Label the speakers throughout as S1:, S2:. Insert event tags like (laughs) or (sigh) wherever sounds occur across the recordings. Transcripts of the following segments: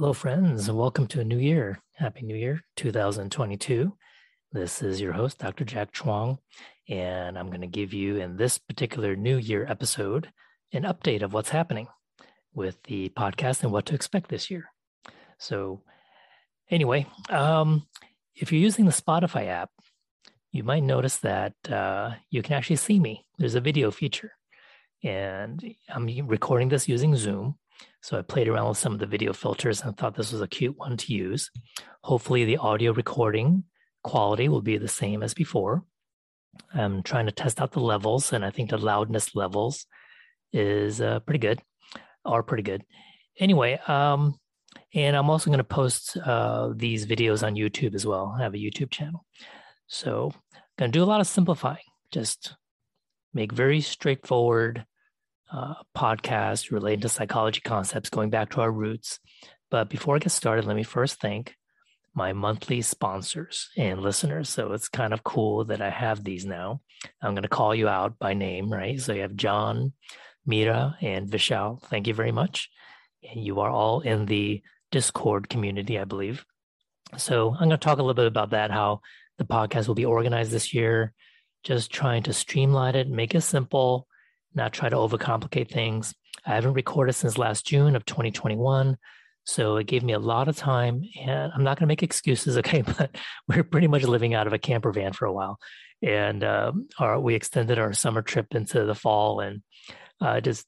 S1: Hello, friends, and welcome to a new year. Happy New Year 2022. This is your host, Dr. Jack Chuang, and I'm going to give you in this particular New Year episode an update of what's happening with the podcast and what to expect this year. So, anyway, um, if you're using the Spotify app, you might notice that uh, you can actually see me. There's a video feature, and I'm recording this using Zoom. So I played around with some of the video filters and thought this was a cute one to use. Hopefully, the audio recording quality will be the same as before. I'm trying to test out the levels, and I think the loudness levels is uh, pretty good, are pretty good. Anyway, um, and I'm also going to post uh, these videos on YouTube as well. I have a YouTube channel. So, going to do a lot of simplifying, just make very straightforward uh, podcast related to psychology concepts, going back to our roots. But before I get started, let me first thank my monthly sponsors and listeners. So it's kind of cool that I have these now. I'm going to call you out by name, right? So you have John, Mira, and Vishal. Thank you very much. And you are all in the Discord community, I believe. So I'm going to talk a little bit about that, how the podcast will be organized this year, just trying to streamline it, make it simple, not try to overcomplicate things. I haven't recorded since last June of 2021. So it gave me a lot of time. And I'm not going to make excuses, (laughs) okay? But we're pretty much living out of a camper van for a while. And uh, our, we extended our summer trip into the fall and uh, just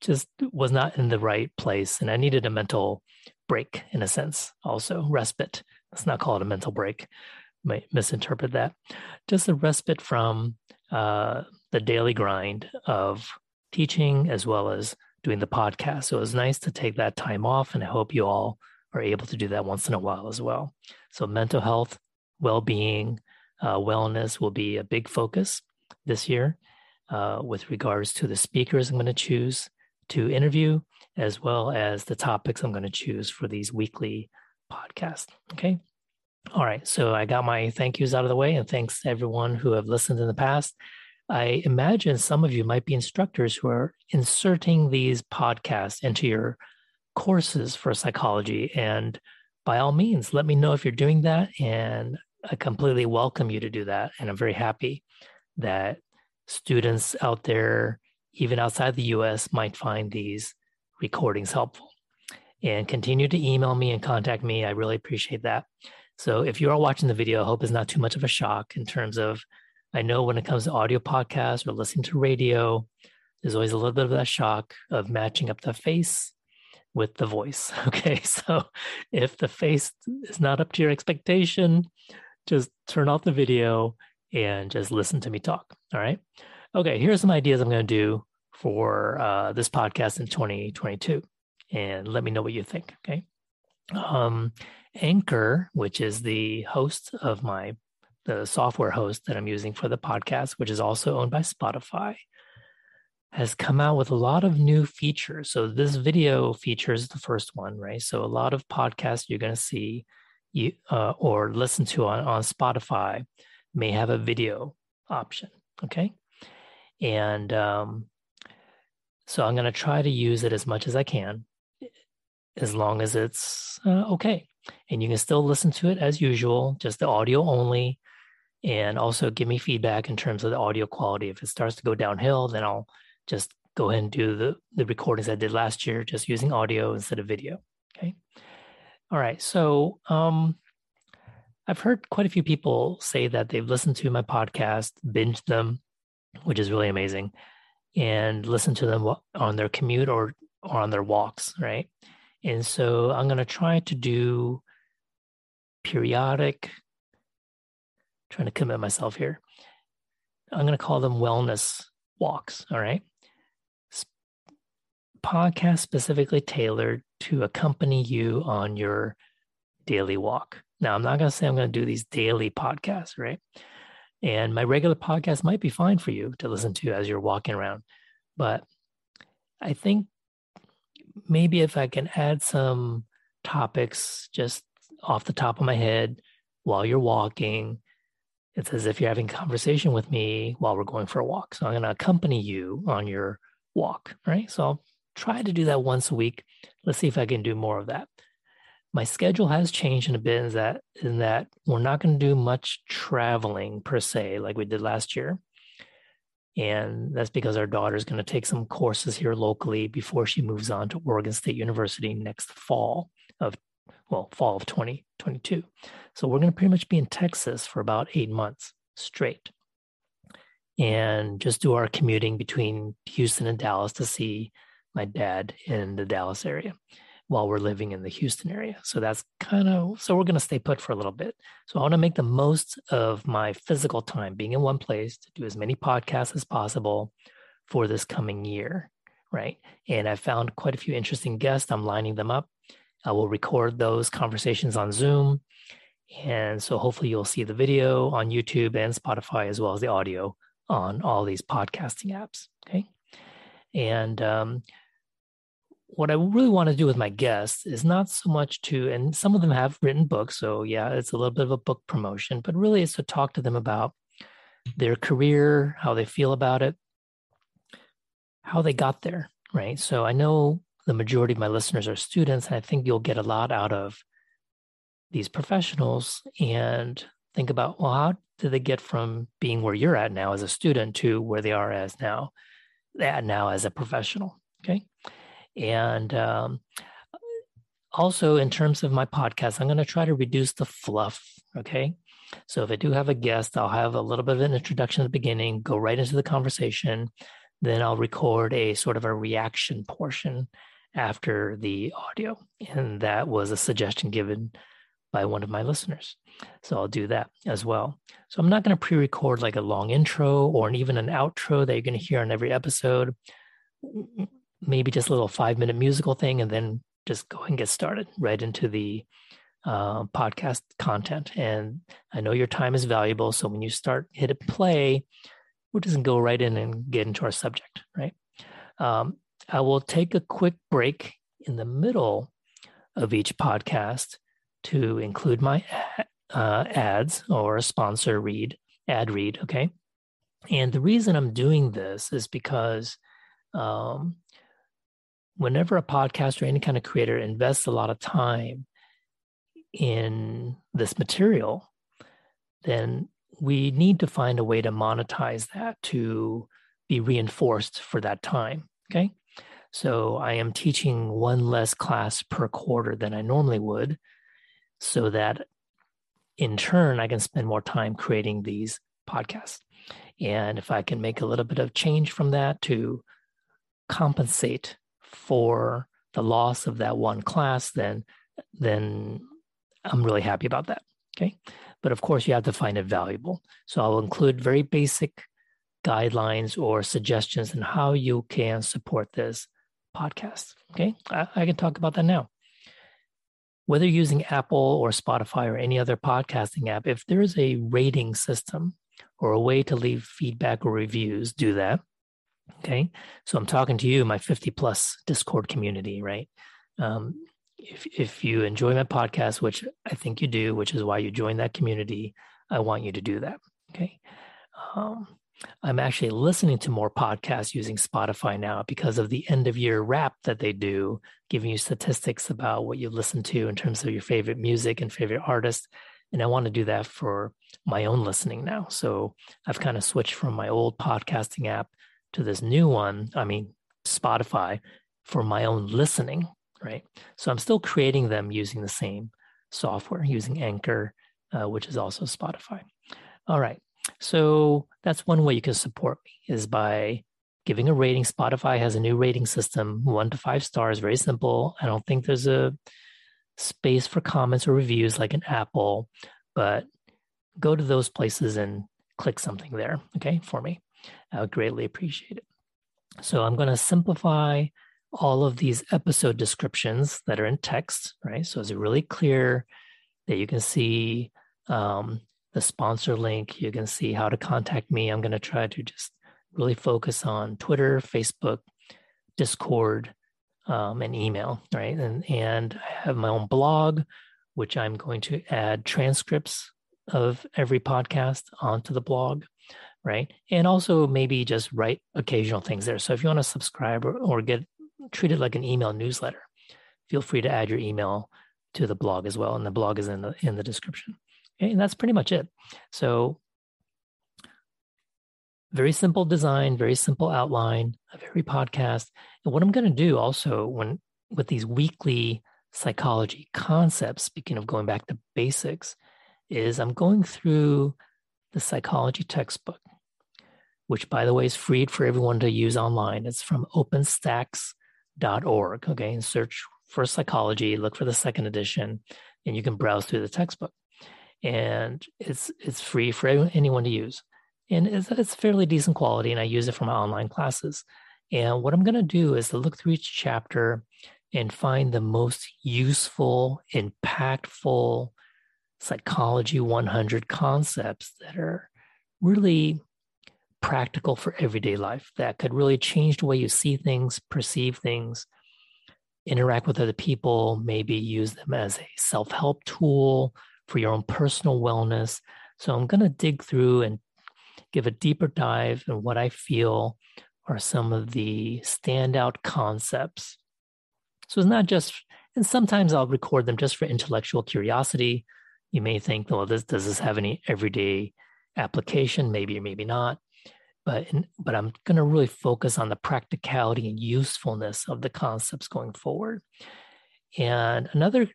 S1: just was not in the right place. And I needed a mental break in a sense, also respite. Let's not call it a mental break. Might misinterpret that. Just a respite from uh, the daily grind of teaching as well as doing the podcast. So it was nice to take that time off, and I hope you all are able to do that once in a while as well. So, mental health, well being, uh, wellness will be a big focus this year uh, with regards to the speakers I'm going to choose to interview, as well as the topics I'm going to choose for these weekly podcasts. Okay. All right. So I got my thank yous out of the way, and thanks to everyone who have listened in the past. I imagine some of you might be instructors who are inserting these podcasts into your courses for psychology. And by all means, let me know if you're doing that. And I completely welcome you to do that. And I'm very happy that students out there, even outside the US, might find these recordings helpful. And continue to email me and contact me. I really appreciate that. So if you are watching the video, I hope it's not too much of a shock in terms of I know when it comes to audio podcasts or listening to radio, there's always a little bit of that shock of matching up the face with the voice. (laughs) Okay. So if the face is not up to your expectation, just turn off the video and just listen to me talk. All right. Okay. Here's some ideas I'm going to do for uh, this podcast in 2022. And let me know what you think. Okay. Um, Anchor, which is the host of my the software host that I'm using for the podcast, which is also owned by Spotify, has come out with a lot of new features. So this video feature is the first one, right? So a lot of podcasts you're going to see you uh, or listen to on, on Spotify may have a video option. Okay. And um, so I'm going to try to use it as much as I can, as long as it's uh, okay. And you can still listen to it as usual, just the audio only and also give me feedback in terms of the audio quality. If it starts to go downhill, then I'll just go ahead and do the, the recordings I did last year, just using audio instead of video. Okay. All right. So um, I've heard quite a few people say that they've listened to my podcast, binged them, which is really amazing, and listened to them on their commute or, or on their walks, right? And so I'm going to try to do periodic trying to commit myself here. I'm going to call them wellness walks. All right. Podcast specifically tailored to accompany you on your daily walk. Now, I'm not going to say I'm going to do these daily podcasts, right? And my regular podcast might be fine for you to listen to as you're walking around. But I think maybe if I can add some topics just off the top of my head while you're walking, it's as if you're having a conversation with me while we're going for a walk. So I'm going to accompany you on your walk, right? So I'll try to do that once a week. Let's see if I can do more of that. my schedule has changed in a bit in that in that we're not going to do much traveling per se like we did last year and that's because our daughter is going to take some courses here locally before she moves on to Oregon State University next fall of well fall of 2022 so we're going to pretty much be in Texas for about 8 months straight and just do our commuting between Houston and Dallas to see my dad in the Dallas area while we're living in the Houston area. So that's kind of so we're going to stay put for a little bit. So I want to make the most of my physical time being in one place to do as many podcasts as possible for this coming year, right? And I found quite a few interesting guests. I'm lining them up. I will record those conversations on Zoom. And so hopefully you'll see the video on YouTube and Spotify as well as the audio on all these podcasting apps. Okay. And um, what I really want to do with my guests is not so much to, and some of them have written books. So, yeah, it's a little bit of a book promotion, but really it's to talk to them about their career, how they feel about it, how they got there, right? So, I know the majority of my listeners are students, and I think you'll get a lot out of these professionals and think about, well, how did they get from being where you're at now as a student to where they are as now, now as a professional? Okay. And um, also, in terms of my podcast, I'm going to try to reduce the fluff. Okay. So if I do have a guest, I'll have a little bit of an introduction at the beginning, go right into the conversation. Then I'll record a sort of a reaction portion after the audio. And that was a suggestion given by one of my listeners. So I'll do that as well. So I'm not going to pre record like a long intro or even an outro that you're going to hear on every episode maybe just a little five minute musical thing and then just go and get started right into the uh, podcast content. And I know your time is valuable. So when you start, hit it play, we're just going to go right in and get into our subject, right? Um, I will take a quick break in the middle of each podcast to include my uh, ads or a sponsor read, ad read, okay? And the reason I'm doing this is because um, whenever a podcast or any kind of creator invests a lot of time in this material, then we need to find a way to monetize that to be reinforced for that time. Okay. So I am teaching one less class per quarter than I normally would, so that in turn, I can spend more time creating these podcasts. And if I can make a little bit of change from that to compensate for the loss of that one class, then then I'm really happy about that. Okay. But of course, you have to find it valuable. So I'll include very basic guidelines or suggestions on how you can support this podcast. Okay. I, I can talk about that now. Whether using Apple or Spotify or any other podcasting app, if there is a rating system or a way to leave feedback or reviews, do that. Okay. So I'm talking to you, my 50 plus Discord community, right? Um, if, if you enjoy my podcast, which I think you do, which is why you join that community, I want you to do that. Okay. Um, I'm actually listening to more podcasts using Spotify now because of the end of year wrap that they do, giving you statistics about what you listen to in terms of your favorite music and favorite artists. And I want to do that for my own listening now. So I've kind of switched from my old podcasting app to this new one, I mean, Spotify, for my own listening, right? So I'm still creating them using the same software, using Anchor, uh, which is also Spotify. All right. So that's one way you can support me is by giving a rating. Spotify has a new rating system, one to five stars, very simple. I don't think there's a space for comments or reviews like an Apple, but go to those places and click something there, okay, for me. I would greatly appreciate it. So I'm going to simplify all of these episode descriptions that are in text, right? So it's really clear that you can see um, the sponsor link. You can see how to contact me. I'm going to try to just really focus on Twitter, Facebook, Discord, um, and email, right? And and I have my own blog, which I'm going to add transcripts of every podcast onto the blog right? And also maybe just write occasional things there. So if you want to subscribe or, or get treated like an email newsletter, feel free to add your email to the blog as well. And the blog is in the in the description. And that's pretty much it. So very simple design, very simple outline of every podcast. And what I'm going to do also when with these weekly psychology concepts, speaking of going back to basics, is I'm going through the psychology textbook, which by the way is free for everyone to use online. It's from openstax.org. Okay, and search for psychology, look for the second edition, and you can browse through the textbook. And it's it's free for anyone to use. And it's, it's fairly decent quality and i use it for my online classes. And what i'm going to do is to look through each chapter and find the most useful impactful psychology 100 concepts that are really practical for everyday life that could really change the way you see things perceive things interact with other people maybe use them as a self-help tool for your own personal wellness so i'm going to dig through and give a deeper dive in what I feel are some of the standout concepts. So it's not just, and sometimes I'll record them just for intellectual curiosity. You may think, well, this, does this have any everyday application? Maybe or maybe not. But, but I'm going to really focus on the practicality and usefulness of the concepts going forward. And another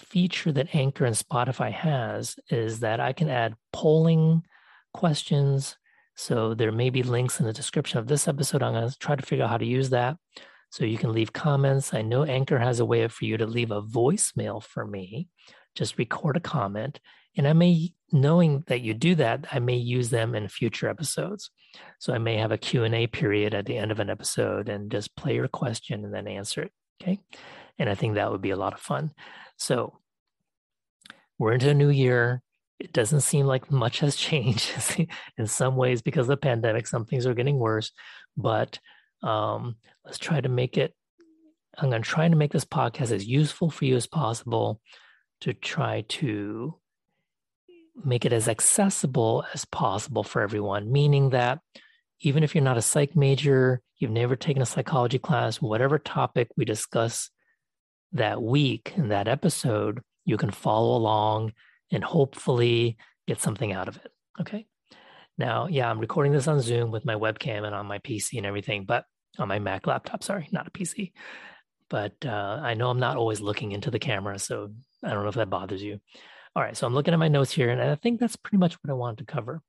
S1: feature that Anchor and Spotify has is that I can add polling questions so there may be links in the description of this episode. I'm going to try to figure out how to use that. So you can leave comments. I know Anchor has a way for you to leave a voicemail for me. Just record a comment. And I may, knowing that you do that, I may use them in future episodes. So I may have a Q&A period at the end of an episode and just play your question and then answer it. Okay. And I think that would be a lot of fun. So we're into a new year it doesn't seem like much has (laughs) changed in some ways because of the pandemic. Some things are getting worse, but um, let's try to make it. I'm going to try to make this podcast as useful for you as possible to try to make it as accessible as possible for everyone, meaning that even if you're not a psych major, you've never taken a psychology class, whatever topic we discuss that week in that episode, you can follow along and hopefully get something out of it. Okay. Now, yeah, I'm recording this on Zoom with my webcam and on my PC and everything, but on my Mac laptop, sorry, not a PC. But uh, I know I'm not always looking into the camera, so I don't know if that bothers you. All right, so I'm looking at my notes here, and I think that's pretty much what I wanted to cover.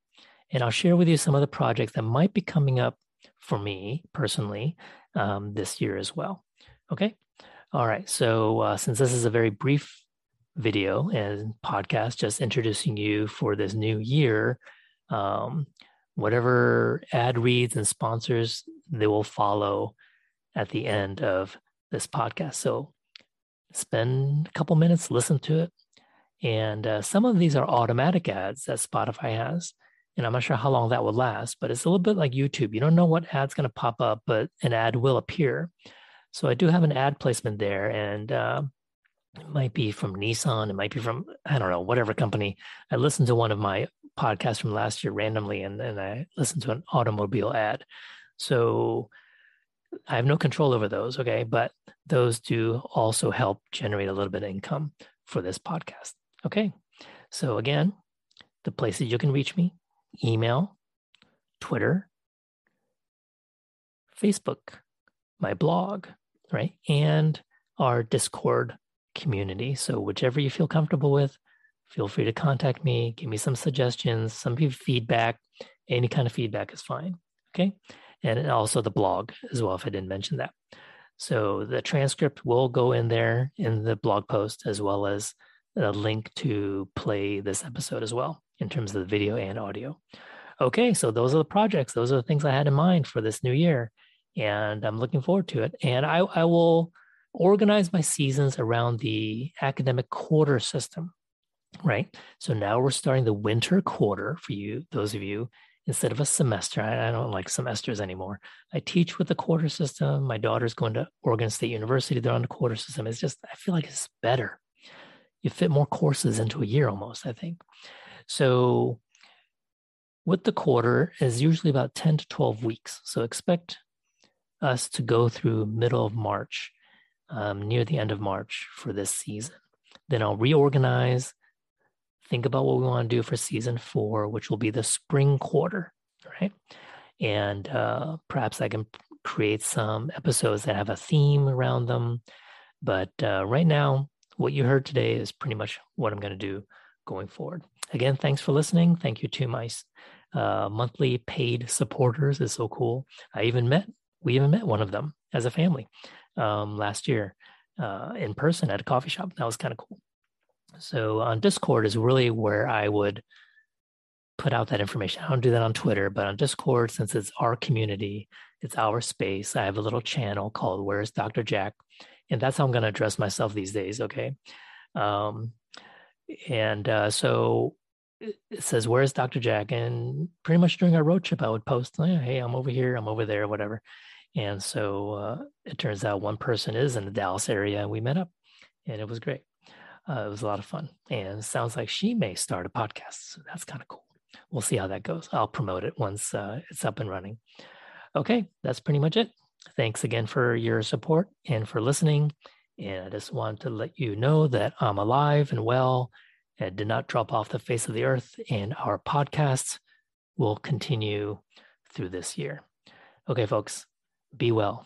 S1: And I'll share with you some of the projects that might be coming up for me personally um, this year as well. Okay. All right. So uh, since this is a very brief video and podcast just introducing you for this new year. Um, whatever ad reads and sponsors, they will follow at the end of this podcast. So spend a couple minutes, listen to it. And uh, some of these are automatic ads that Spotify has. And I'm not sure how long that will last, but it's a little bit like YouTube. You don't know what ad's going to pop up, but an ad will appear. So I do have an ad placement there. And uh, it might be from Nissan. It might be from, I don't know, whatever company. I listened to one of my podcasts from last year randomly and, and I listened to an automobile ad. So I have no control over those. Okay. But those do also help generate a little bit of income for this podcast. Okay. So again, the places you can reach me email, Twitter, Facebook, my blog, right? And our Discord community. So, whichever you feel comfortable with, feel free to contact me, give me some suggestions, some feedback. Any kind of feedback is fine. Okay. And also the blog as well, if I didn't mention that. So, the transcript will go in there in the blog post, as well as a link to play this episode as well in terms of the video and audio. Okay, so those are the projects. Those are the things I had in mind for this new year. And I'm looking forward to it. And I, I will organize my seasons around the academic quarter system, right? So now we're starting the winter quarter for you, those of you, instead of a semester. I, I don't like semesters anymore. I teach with the quarter system. My daughter's going to Oregon State University. They're on the quarter system. It's just, I feel like it's better. You fit more courses into a year almost, I think. So with the quarter is usually about 10 to 12 weeks. So expect us to go through middle of March um, near the end of March for this season. Then I'll reorganize, think about what we want to do for season four, which will be the spring quarter, right? And uh, perhaps I can create some episodes that have a theme around them. But uh, right now, what you heard today is pretty much what I'm going to do going forward. Again, thanks for listening. Thank you to my uh, monthly paid supporters. It's so cool. I even met, we even met one of them as a family um, last year uh, in person at a coffee shop. That was kind of cool. So on Discord is really where I would put out that information. I don't do that on Twitter, but on Discord, since it's our community, it's our space. I have a little channel called Where's Dr. Jack? And that's how I'm going to address myself these days. Okay. Um, and uh, so it says, Where's Dr. Jack? And pretty much during our road trip, I would post, Hey, I'm over here, I'm over there, whatever. And so uh, it turns out one person is in the Dallas area, and we met up, and it was great. Uh, it was a lot of fun, and sounds like she may start a podcast. So that's kind of cool. We'll see how that goes. I'll promote it once uh, it's up and running. Okay, that's pretty much it. Thanks again for your support and for listening. And I just want to let you know that I'm alive and well and did not drop off the face of the earth. And our podcasts will continue through this year. Okay, folks, be well.